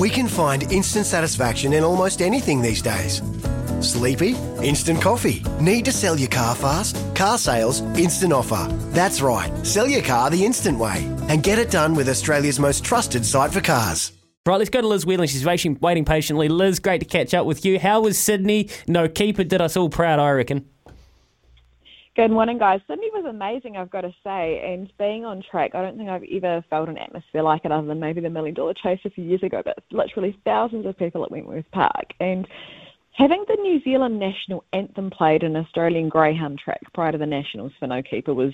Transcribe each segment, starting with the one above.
We can find instant satisfaction in almost anything these days. Sleepy? Instant coffee. Need to sell your car fast? Carsales, instant offer. That's right, sell your car the instant way and get it done with Australia's most trusted site for cars. Right, let's go to Liz Whelan. She's waiting, waiting patiently. Liz, great to catch up with you. How was Sydney? No keeper did us all proud, I reckon. Good morning, guys. Sydney was amazing, I've got to say. And being on track, I don't think I've ever felt an atmosphere like it other than maybe the Million Dollar Chase a few years ago, but literally thousands of people at Wentworth Park. And having the New Zealand national anthem played in Australian Greyhound track prior to the Nationals for No Keeper was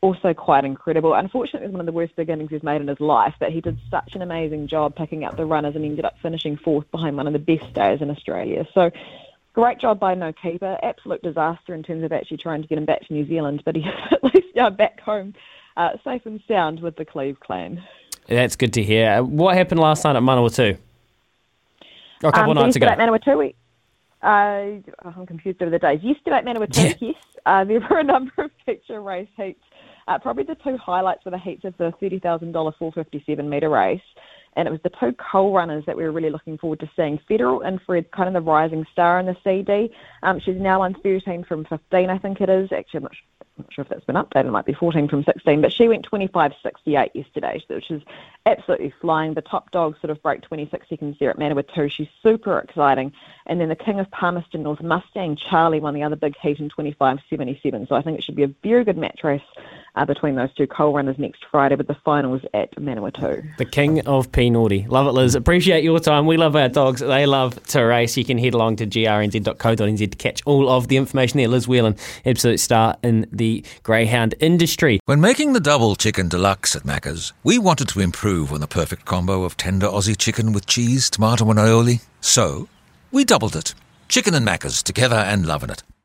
also quite incredible. Unfortunately, it was one of the worst beginnings he's made in his life, but he did such an amazing job picking up the runners and ended up finishing fourth behind one of the best days in Australia. So great job by no keeper. Absolute disaster in terms of actually trying to get him back to New Zealand, but he's at least back home, uh, safe and sound with the Cleve clan. That's good to hear. What happened last night at Manawatu? Oh, a couple um, of nights ago. At Manawatu, we, uh, I'm confused over the days. Yesterday at Manawatu, yeah. yes, uh, there were a number of feature race heats. Uh, probably the two highlights were the heats of the $30,000 457 metre race and it was the two coal runners that we were really looking forward to seeing. Federal and Fred, kind of the rising star in the CD. Um, she's now on 13 from 15, I think it is. Actually, I'm not, I'm not sure if that's been updated. It might be 14 from 16, but she went 25.68 yesterday, which is absolutely flying. The top dog sort of broke 26 seconds there at Manawatu. She's super exciting. And then the King of Palmerston North Mustang, Charlie, won the other big heat in 25.77. So I think it should be a very good match race uh, between those two coal runners next Friday with the finals at Manawatu. The King of P Naughty. Love it, Liz. Appreciate your time. We love our dogs. They love to race. You can head along to grnz.co.nz to catch all of the information there. Liz Whelan, absolute star in the greyhound industry. When making the double chicken deluxe at Macca's, we wanted to improve on the perfect combo of tender Aussie chicken with cheese, tomato, and aioli. So, we doubled it. Chicken and Macca's together and loving it.